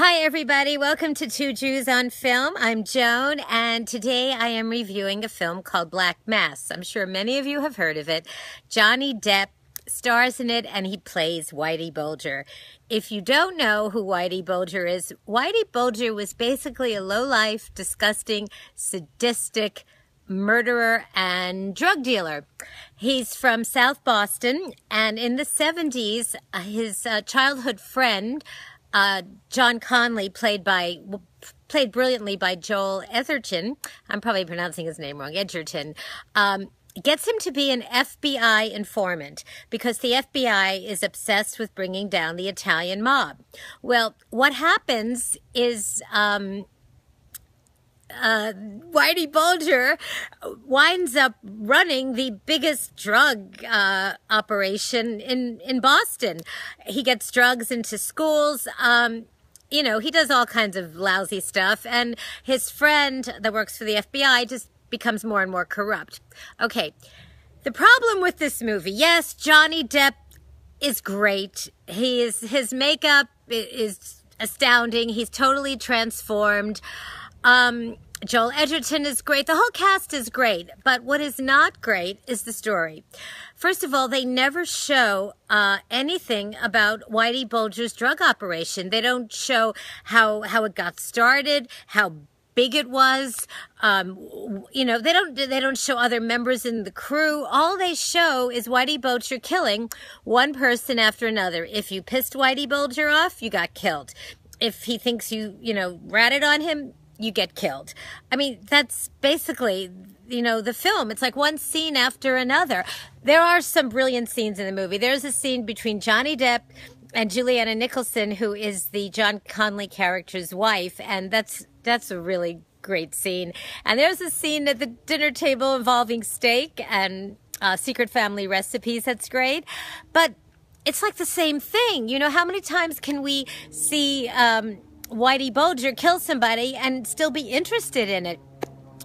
Hi, everybody. Welcome to Two Jews on Film. I'm Joan, and today I am reviewing a film called Black Mass. I'm sure many of you have heard of it. Johnny Depp stars in it, and he plays Whitey Bulger. If you don't know who Whitey Bulger is, Whitey Bulger was basically a low-life, disgusting, sadistic murderer and drug dealer. He's from South Boston, and in the 70s, uh, his uh, childhood friend, uh, John Connolly, played by played brilliantly by Joel Etherton. I'm probably pronouncing his name wrong. Edgerton. Um, gets him to be an FBI informant because the FBI is obsessed with bringing down the Italian mob. Well, what happens is um, uh, Whitey Bulger winds up running the biggest drug uh, operation in, in Boston. He gets drugs into schools. Um, you know, he does all kinds of lousy stuff. And his friend that works for the FBI just becomes more and more corrupt. Okay. The problem with this movie, yes, Johnny Depp is great. He is, his makeup is astounding. He's totally transformed. Um, Joel Edgerton is great. The whole cast is great. But what is not great is the story. First of all, they never show uh, anything about Whitey Bulger's drug operation. They don't show how how it got started, how big it was. Um, you know, they don't they don't show other members in the crew. All they show is Whitey Bulger killing one person after another. If you pissed Whitey Bulger off, you got killed. If he thinks you, you know, ratted on him, you get killed. I mean, that's basically, you know, the film. It's like one scene after another. There are some brilliant scenes in the movie. There's a scene between Johnny Depp and Julianne Nicholson, who is the John Connolly character's wife, and that's that's a really great scene. And there's a scene at the dinner table involving steak and uh, secret family recipes. That's great, but it's like the same thing. You know, how many times can we see? Um, Whitey Bulger kill somebody and still be interested in it.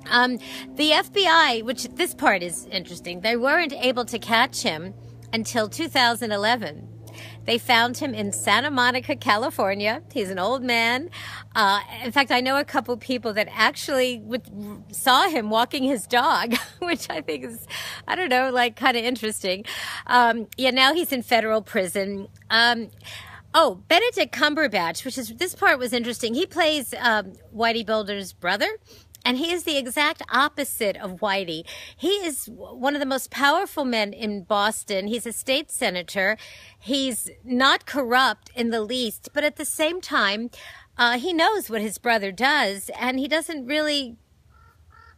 Um, the FBI, which this part is interesting, they weren't able to catch him until 2011. They found him in Santa Monica, California. He's an old man. Uh, in fact, I know a couple people that actually saw him walking his dog, which I think is, I don't know, like kind of interesting. Um, yeah, now he's in federal prison. Um, Oh, Benedict Cumberbatch, which is this part was interesting. He plays um, Whitey Bulger's brother, and he is the exact opposite of Whitey. He is one of the most powerful men in Boston. He's a state senator. He's not corrupt in the least, but at the same time, uh, he knows what his brother does, and he doesn't really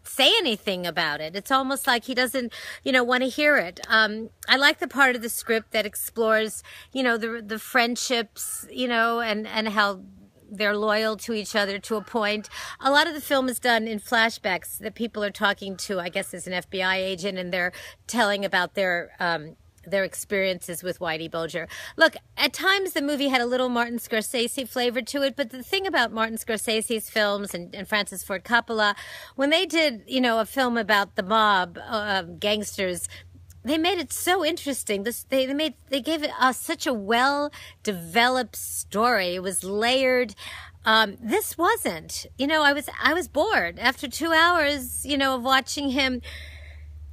say anything about it. It's almost like he doesn't, you know, want to hear it. Um, I like the part of the script that explores, you know, the the friendships, you know, and and how they're loyal to each other to a point. A lot of the film is done in flashbacks that people are talking to, I guess, as an FBI agent, and they're telling about their um, their experiences with Whitey Bulger. Look, at times the movie had a little Martin Scorsese flavor to it, but the thing about Martin Scorsese's films and, and Francis Ford Coppola, when they did, you know, a film about the mob, uh, gangsters, they made it so interesting. This they, they made they gave it uh, such a well developed story. It was layered. Um, this wasn't. You know, I was I was bored after two hours. You know, of watching him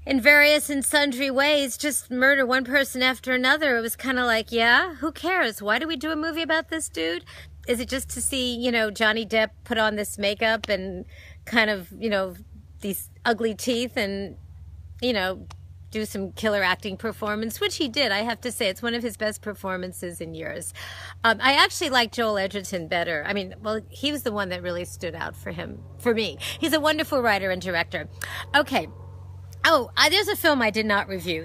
in various and sundry ways just murder one person after another. It was kind of like, yeah, who cares? Why do we do a movie about this dude? Is it just to see, you know, Johnny Depp put on this makeup and kind of, you know, these ugly teeth and, you know, do some killer acting performance, which he did. I have to say, it's one of his best performances in years. Um, I actually like Joel Edgerton better. I mean, well, he was the one that really stood out for him, for me. He's a wonderful writer and director. Okay, Oh, uh, there's a film I did not review.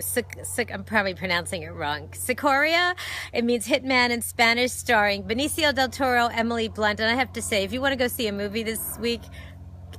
I'm probably pronouncing it wrong. Sicario. It means hitman in Spanish, starring Benicio del Toro, Emily Blunt. And I have to say, if you want to go see a movie this week,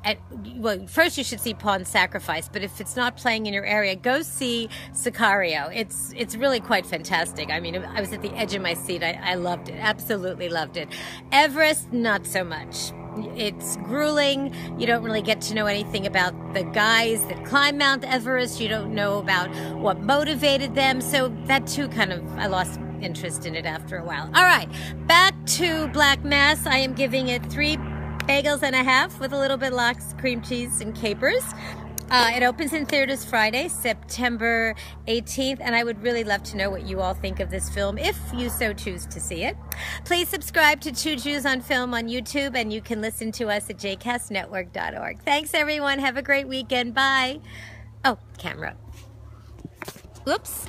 at, well, first you should see Pawn Sacrifice, but if it's not playing in your area, go see Sicario. It's it's really quite fantastic. I mean, I was at the edge of my seat. I, I loved it, absolutely loved it. Everest, not so much it's grueling. You don't really get to know anything about the guys that climb Mount Everest. You don't know about what motivated them. So that too kind of, I lost interest in it after a while. All right, back to Black Mass. I am giving it three bagels and a half with a little bit of lox, cream cheese, and capers. Uh, it opens in theaters Friday, September 18th, and I would really love to know what you all think of this film if you so choose to see it. Please subscribe to Two Jews on Film on YouTube, and you can listen to us at jcastnetwork.org. Thanks, everyone. Have a great weekend. Bye. Oh, camera. Oops.